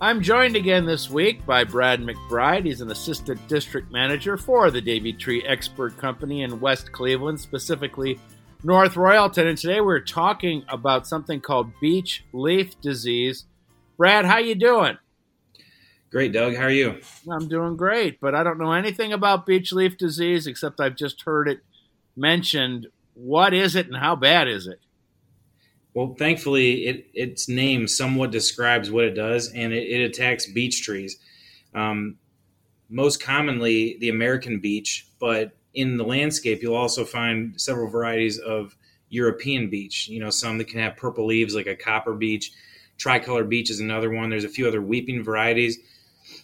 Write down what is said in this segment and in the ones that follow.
I'm joined again this week by Brad McBride. He's an assistant district manager for the Davey Tree Expert Company in West Cleveland, specifically North Royalton. And today we're talking about something called beech leaf disease. Brad, how you doing? Great, Doug. How are you? I'm doing great, but I don't know anything about beech leaf disease except I've just heard it mentioned. What is it and how bad is it? Well, thankfully, it, its name somewhat describes what it does, and it, it attacks beech trees. Um, most commonly, the American beech, but in the landscape, you'll also find several varieties of European beech. You know, some that can have purple leaves, like a copper beech. Tricolor beech is another one. There's a few other weeping varieties.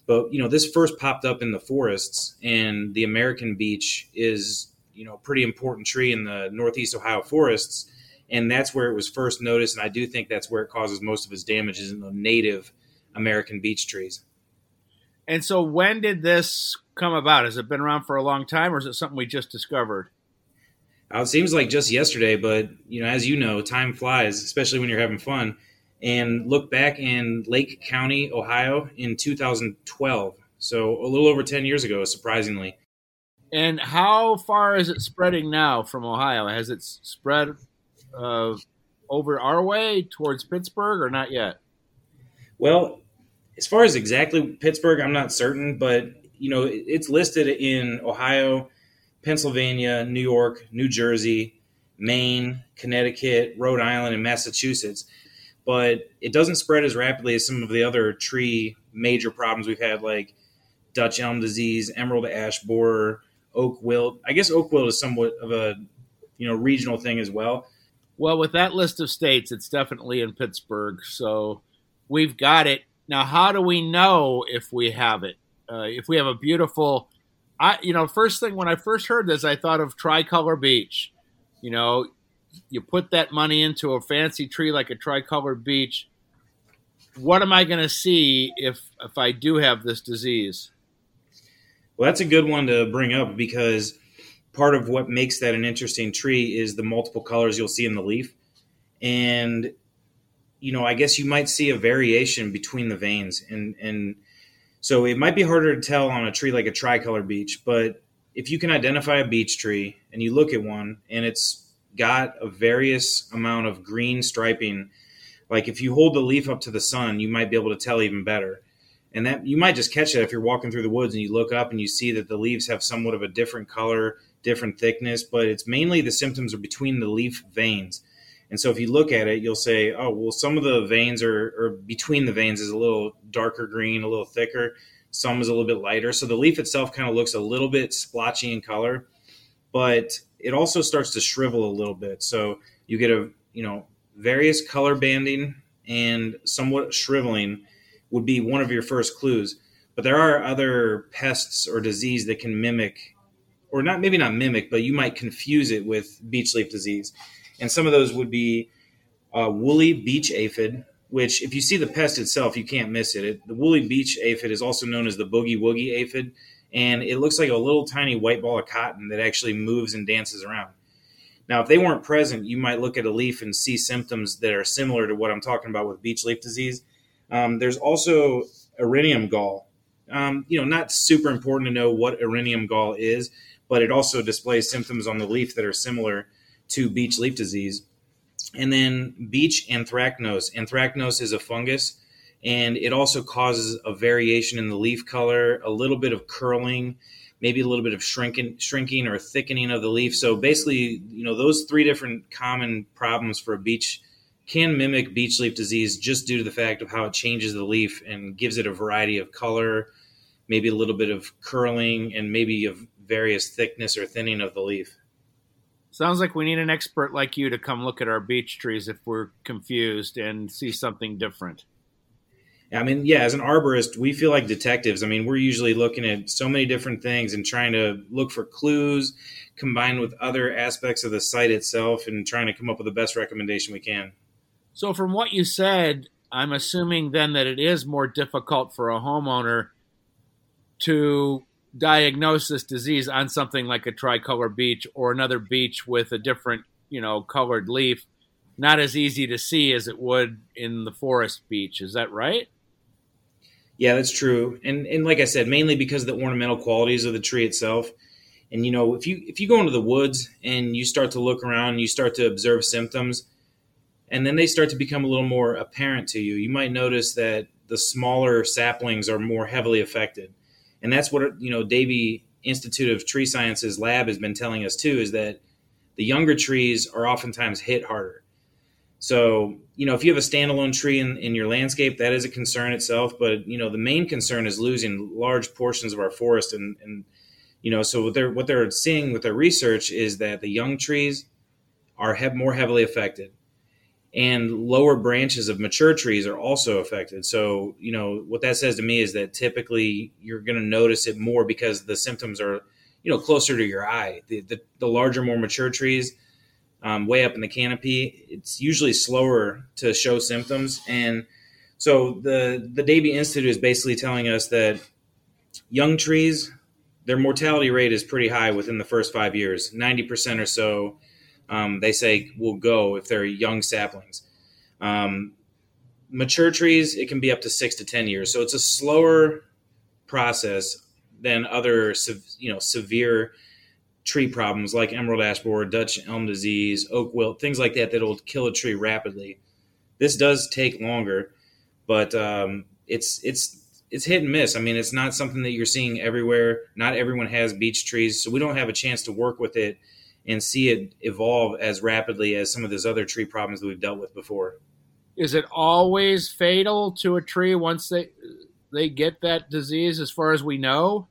But, you know, this first popped up in the forests, and the American beech is, you know, a pretty important tree in the Northeast Ohio forests and that's where it was first noticed. And I do think that's where it causes most of its damage is in the native American beech trees. And so, when did this come about? Has it been around for a long time, or is it something we just discovered? Uh, it seems like just yesterday, but you know, as you know, time flies, especially when you're having fun. And look back in Lake County, Ohio, in 2012, so a little over 10 years ago, surprisingly. And how far is it spreading now from Ohio? Has it spread uh, over our way towards Pittsburgh or not yet? Well, as far as exactly Pittsburgh, I'm not certain, but you know it's listed in Ohio, Pennsylvania, New York, New Jersey, Maine, Connecticut, Rhode Island, and Massachusetts. But it doesn't spread as rapidly as some of the other tree major problems we've had, like Dutch elm disease, emerald ash borer, oak wilt. I guess oak wilt is somewhat of a you know regional thing as well. Well, with that list of states, it's definitely in Pittsburgh. So we've got it. Now, how do we know if we have it? Uh, if we have a beautiful, I, you know, first thing when I first heard this, I thought of tricolor beech. You know, you put that money into a fancy tree like a tricolor beech. What am I going to see if if I do have this disease? Well, that's a good one to bring up because part of what makes that an interesting tree is the multiple colors you'll see in the leaf. And you know, I guess you might see a variation between the veins and and so it might be harder to tell on a tree like a tricolor beech, but if you can identify a beech tree and you look at one and it's got a various amount of green striping, like if you hold the leaf up to the sun, you might be able to tell even better. And that you might just catch it if you're walking through the woods and you look up and you see that the leaves have somewhat of a different color different thickness, but it's mainly the symptoms are between the leaf veins. And so if you look at it, you'll say, oh, well, some of the veins are, or between the veins is a little darker green, a little thicker. Some is a little bit lighter. So the leaf itself kind of looks a little bit splotchy in color, but it also starts to shrivel a little bit. So you get a, you know, various color banding and somewhat shriveling would be one of your first clues. But there are other pests or disease that can mimic or not maybe not mimic, but you might confuse it with beech leaf disease. And some of those would be uh, woolly beech aphid, which if you see the pest itself, you can't miss it. it. The woolly beech aphid is also known as the boogie woogie aphid, and it looks like a little tiny white ball of cotton that actually moves and dances around. Now, if they weren't present, you might look at a leaf and see symptoms that are similar to what I'm talking about with beech leaf disease. Um, there's also erineum gall. Um, you know, not super important to know what erineum gall is, but it also displays symptoms on the leaf that are similar to beech leaf disease. And then beech anthracnose. Anthracnose is a fungus, and it also causes a variation in the leaf color, a little bit of curling, maybe a little bit of shrinking, shrinking or thickening of the leaf. So basically, you know, those three different common problems for a beech can mimic beech leaf disease just due to the fact of how it changes the leaf and gives it a variety of color, maybe a little bit of curling, and maybe of various thickness or thinning of the leaf. Sounds like we need an expert like you to come look at our beech trees if we're confused and see something different. I mean, yeah, as an arborist, we feel like detectives. I mean, we're usually looking at so many different things and trying to look for clues combined with other aspects of the site itself and trying to come up with the best recommendation we can. So, from what you said, I'm assuming then that it is more difficult for a homeowner to diagnose this disease on something like a tricolor beech or another beech with a different, you know, colored leaf. Not as easy to see as it would in the forest beech. Is that right? Yeah, that's true. And and like I said, mainly because of the ornamental qualities of the tree itself. And you know, if you if you go into the woods and you start to look around, you start to observe symptoms, and then they start to become a little more apparent to you. You might notice that the smaller saplings are more heavily affected. And that's what you know, Davey Institute of Tree Sciences lab has been telling us too is that the younger trees are oftentimes hit harder. So, you know, if you have a standalone tree in, in your landscape, that is a concern itself. But, you know, the main concern is losing large portions of our forest. And, and you know, so what they're, what they're seeing with their research is that the young trees are have more heavily affected and lower branches of mature trees are also affected. So, you know, what that says to me is that typically you're going to notice it more because the symptoms are, you know, closer to your eye. The, the, the larger, more mature trees, um, way up in the canopy, it's usually slower to show symptoms. And so the the Davey Institute is basically telling us that young trees, their mortality rate is pretty high within the first five years. Ninety percent or so, um, they say will go if they're young saplings. Um, mature trees, it can be up to six to ten years. So it's a slower process than other, you know, severe tree problems like emerald ash borer, Dutch elm disease, oak wilt, things like that that'll kill a tree rapidly. This does take longer, but um, it's it's it's hit and miss. I mean, it's not something that you're seeing everywhere. Not everyone has beech trees, so we don't have a chance to work with it and see it evolve as rapidly as some of those other tree problems that we've dealt with before. Is it always fatal to a tree once they they get that disease as far as we know?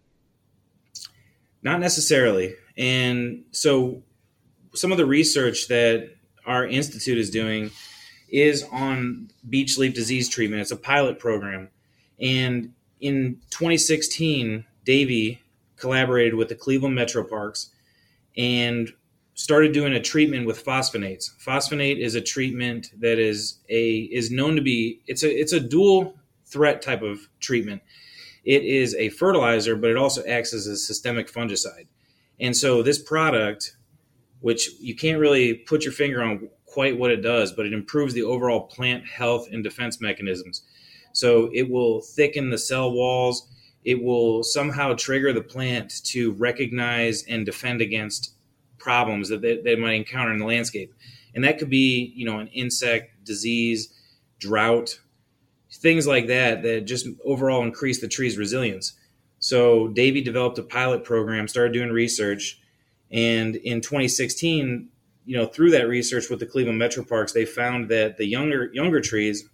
Not necessarily. And so some of the research that our institute is doing is on beech leaf disease treatment. It's a pilot program. And in 2016, Davey collaborated with the Cleveland Metro Parks and started doing a treatment with phosphonates. Phosphonate is a treatment that is a is known to be it's a it's a dual threat type of treatment. It is a fertilizer, but it also acts as a systemic fungicide. And so this product, which you can't really put your finger on quite what it does, but it improves the overall plant health and defense mechanisms. So it will thicken the cell walls. It will somehow trigger the plant to recognize and defend against problems that they, they might encounter in the landscape. And that could be, you know, an insect, disease, drought, things like that that just overall increase the tree's resilience. So Davey developed a pilot program, started doing research, and in 2016, you know, through that research with the Cleveland Metro Parks, they found that the younger younger trees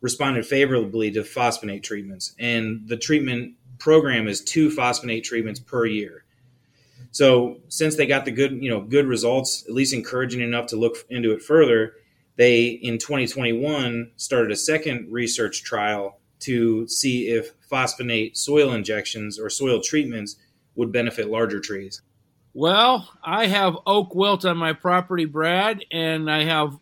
responded favorably to phosphonate treatments, and the treatment program is two phosphonate treatments per year. So since they got the good, you know, good results, at least encouraging enough to look into it further, they in 2021 started a second research trial to see if phosphonate soil injections or soil treatments would benefit larger trees. Well, I have oak wilt on my property, Brad, and I have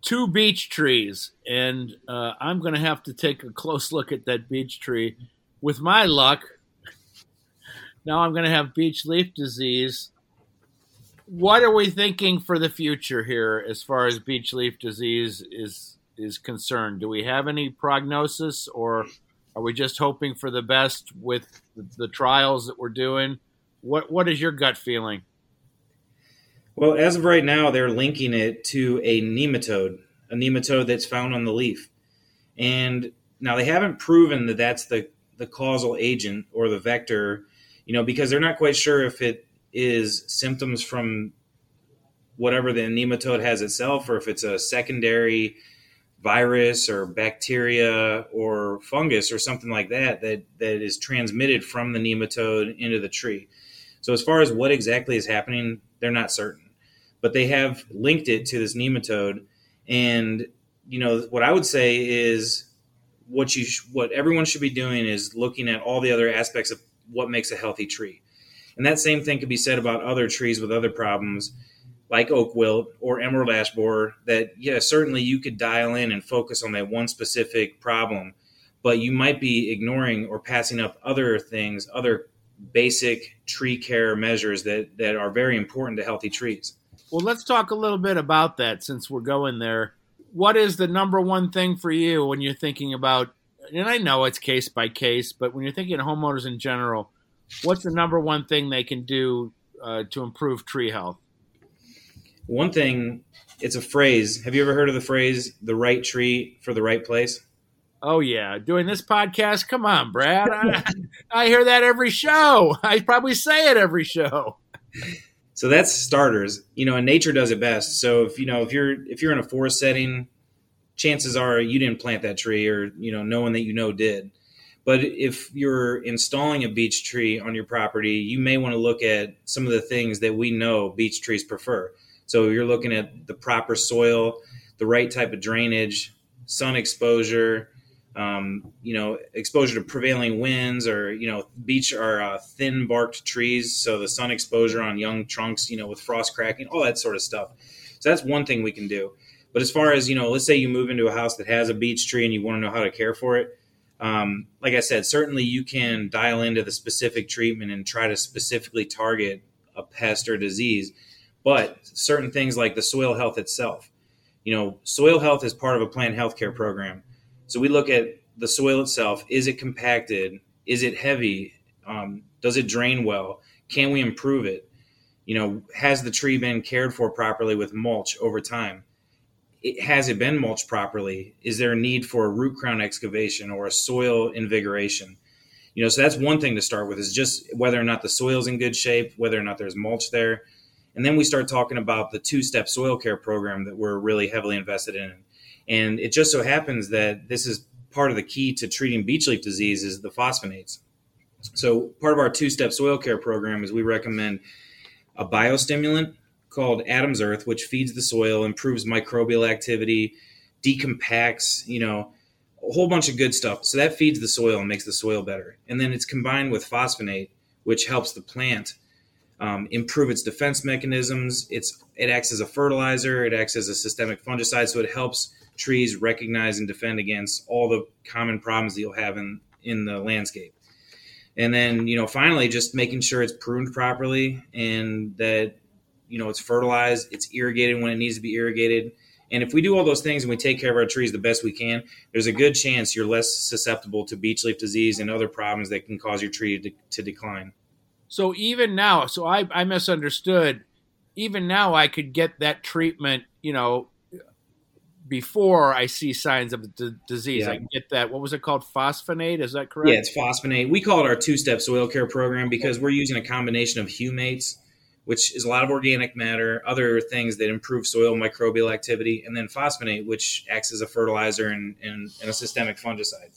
two beech trees, and uh, I'm going to have to take a close look at that beech tree. With my luck, now I'm going to have beech leaf disease. What are we thinking for the future here as far as beech leaf disease is is concerned? Do we have any prognosis, or are we just hoping for the best with the, the trials that we're doing? What What is your gut feeling? Well, as of right now, they're linking it to a nematode, a nematode that's found on the leaf, and now they haven't proven that that's the the causal agent or the vector you know, because they're not quite sure if it is symptoms from whatever the nematode has itself or if it's a secondary virus or bacteria or fungus or something like that that that is transmitted from the nematode into the tree. So as far as what exactly is happening, they're not certain. But they have linked it to this nematode and you know what I would say is what you sh- what everyone should be doing is looking at all the other aspects of what makes a healthy tree. And that same thing could be said about other trees with other problems like oak wilt or emerald ash borer that yeah certainly you could dial in and focus on that one specific problem but you might be ignoring or passing up other things other basic tree care measures that that are very important to healthy trees well let's talk a little bit about that since we're going there what is the number one thing for you when you're thinking about and i know it's case by case but when you're thinking of homeowners in general what's the number one thing they can do uh, to improve tree health one thing, it's a phrase. Have you ever heard of the phrase "the right tree for the right place"? Oh yeah, doing this podcast. Come on, Brad. I, I hear that every show. I probably say it every show. So that's starters. You know, and nature does it best. So if you know if you're if you're in a forest setting, chances are you didn't plant that tree, or you know, no one that you know did. But if you're installing a beech tree on your property, you may want to look at some of the things that we know beech trees prefer. So you're looking at the proper soil, the right type of drainage, sun exposure, um, you know, exposure to prevailing winds, or you know, beech are uh, thin barked trees, so the sun exposure on young trunks, you know, with frost cracking, all that sort of stuff. So that's one thing we can do. But as far as you know, let's say you move into a house that has a beech tree and you want to know how to care for it. Um, like I said, certainly you can dial into the specific treatment and try to specifically target a pest or disease but certain things like the soil health itself. You know, soil health is part of a plant healthcare program. So we look at the soil itself. Is it compacted? Is it heavy? Um, does it drain well? Can we improve it? You know, has the tree been cared for properly with mulch over time? It, has it been mulched properly? Is there a need for a root crown excavation or a soil invigoration? You know, so that's one thing to start with is just whether or not the soil's in good shape, whether or not there's mulch there. And then we start talking about the two step soil care program that we're really heavily invested in. And it just so happens that this is part of the key to treating beech leaf disease is the phosphonates. So part of our two step soil care program is we recommend a biostimulant called Adam's Earth, which feeds the soil, improves microbial activity, decompacts, you know, a whole bunch of good stuff. So that feeds the soil and makes the soil better. And then it's combined with phosphonate, which helps the plant um, improve its defense mechanisms. It's it acts as a fertilizer. It acts as a systemic fungicide, so it helps trees recognize and defend against all the common problems that you'll have in in the landscape. And then you know finally just making sure it's pruned properly and that you know it's fertilized, it's irrigated when it needs to be irrigated. And if we do all those things and we take care of our trees the best we can, there's a good chance you're less susceptible to beech leaf disease and other problems that can cause your tree to, to decline. So even now, so I, I misunderstood. Even now, I could get that treatment, you know, before I see signs of the disease. Yeah. I can get that. What was it called? Phosphonate? Is that correct? Yeah, it's phosphonate. We call it our two-step soil care program because we're using a combination of humates, which is a lot of organic matter, other things that improve soil microbial activity, and then phosphonate, which acts as a fertilizer and, and, and a systemic fungicide.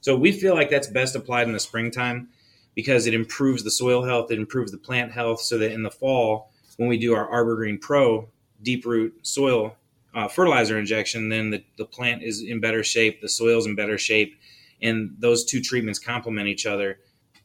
So we feel like that's best applied in the springtime because it improves the soil health, it improves the plant health, so that in the fall, when we do our Arbor Green Pro deep root soil uh, fertilizer injection, then the, the plant is in better shape, the soil's in better shape, and those two treatments complement each other.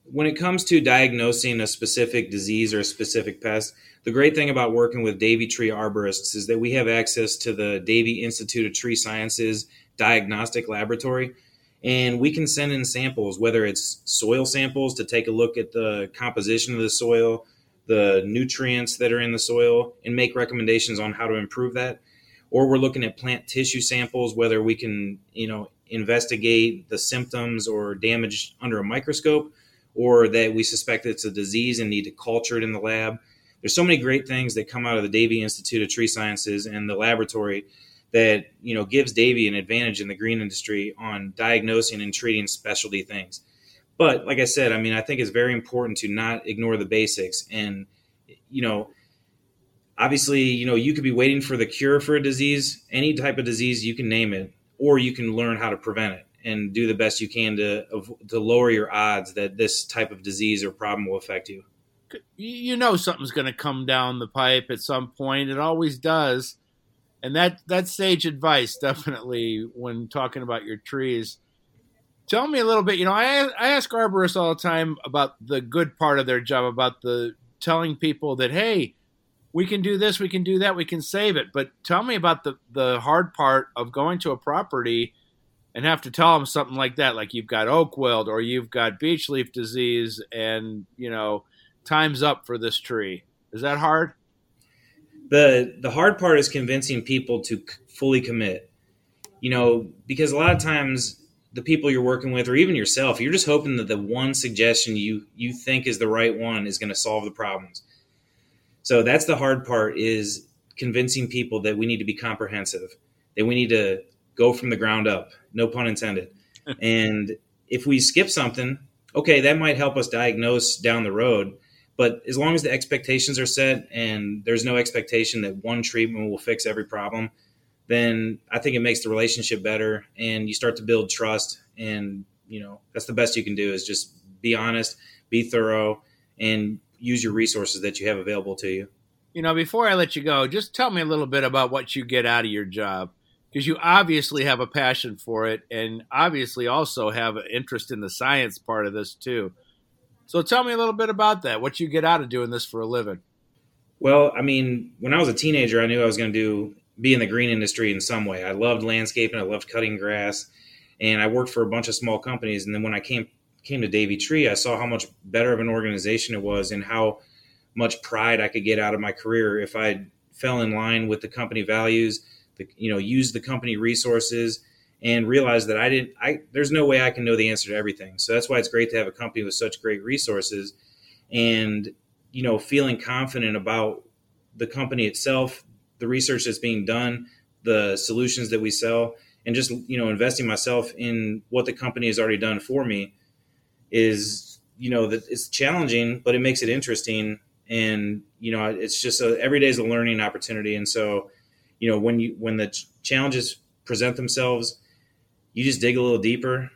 When it comes to diagnosing a specific disease or a specific pest, the great thing about working with Davey Tree arborists is that we have access to the Davey Institute of Tree Sciences diagnostic laboratory and we can send in samples, whether it's soil samples to take a look at the composition of the soil, the nutrients that are in the soil, and make recommendations on how to improve that. Or we're looking at plant tissue samples, whether we can, you know, investigate the symptoms or damage under a microscope, or that we suspect it's a disease and need to culture it in the lab. There's so many great things that come out of the Davey Institute of Tree Sciences and the laboratory that you know gives Davey an advantage in the green industry on diagnosing and treating specialty things. But like I said, I mean, I think it's very important to not ignore the basics. And you know, obviously, you know, you could be waiting for the cure for a disease, any type of disease, you can name it, or you can learn how to prevent it and do the best you can to to lower your odds that this type of disease or problem will affect you. You know, something's going to come down the pipe at some point. It always does and that that's sage advice definitely when talking about your trees Tell me a little bit. You know, I I ask arborists all the time about the good part of their job, about the telling people that hey, we can do this, we can do that, we can save it. But tell me about the the hard part of going to a property and have to tell them something like that, like you've got oak wilt or you've got beech leaf disease, and you know, time's up for this tree. Is that hard? the The hard part is convincing people to fully commit. You know, because a lot of times the people you're working with, or even yourself, you're just hoping that the one suggestion you you think is the right one is going to solve the problems. So that's the hard part is convincing people that we need to be comprehensive, that we need to go from the ground up, no pun intended. and if we skip something, okay, that might help us diagnose down the road. But as long as the expectations are set and there's no expectation that one treatment will fix every problem, then I think it makes the relationship better and you start to build trust. And, you know, that's the best you can do is just be honest, be thorough, and use your resources that you have available to you. You know, before I let you go, just tell me a little bit about what you get out of your job because you obviously have a passion for it and obviously also have an interest in the science part of this too. So tell me a little bit about that, what you get out of doing this for a living. Well, I mean, when I was a teenager, I knew I was going to do be in the green industry in some way. I loved landscaping, I loved cutting grass, and I worked for a bunch of small companies. And then when I came came to Davey Tree, I saw how much better of an organization it was and how much pride I could get out of my career if I fell in line with the company values, the, you know, use the company resources and realize that I didn't I there's no way I can know the answer to everything. So that's why it's great to have a company with such great resources and you know, feeling confident about the company itself, the research that's being done, the solutions that we sell, and just you know investing myself in what the company has already done for me is you know that it's challenging, but it makes it interesting, and you know it's just a, every day is a learning opportunity, and so you know when you when the challenges present themselves, you just dig a little deeper,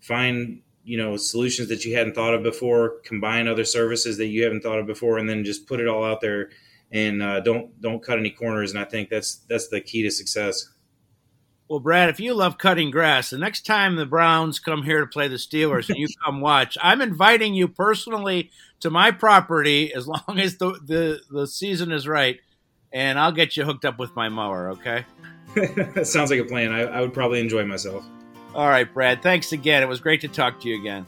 find you know solutions that you hadn't thought of before, combine other services that you haven't thought of before, and then just put it all out there and uh, don't don't cut any corners. And I think that's that's the key to success. Well, Brad, if you love cutting grass, the next time the Browns come here to play the Steelers and you come watch, I'm inviting you personally to my property as long as the the, the season is right, and I'll get you hooked up with my mower. Okay. that sounds like a plan. I, I would probably enjoy myself. All right, Brad. Thanks again. It was great to talk to you again.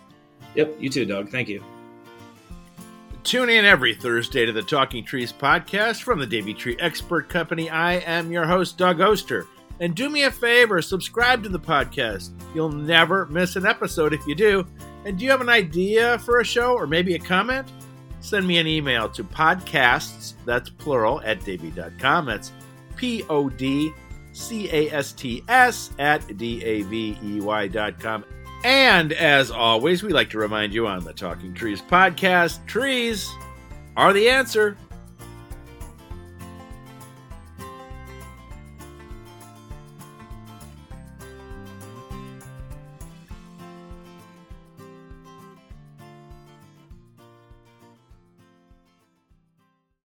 Yep. You too, Doug. Thank you. Tune in every Thursday to the Talking Trees podcast from the Davey Tree Expert Company. I am your host, Doug Oster. And do me a favor, subscribe to the podcast. You'll never miss an episode if you do. And do you have an idea for a show or maybe a comment? Send me an email to podcasts, that's plural, at davey.com. That's P O D C A S T S at D A V E Y.com. And as always, we like to remind you on the Talking Trees podcast trees are the answer.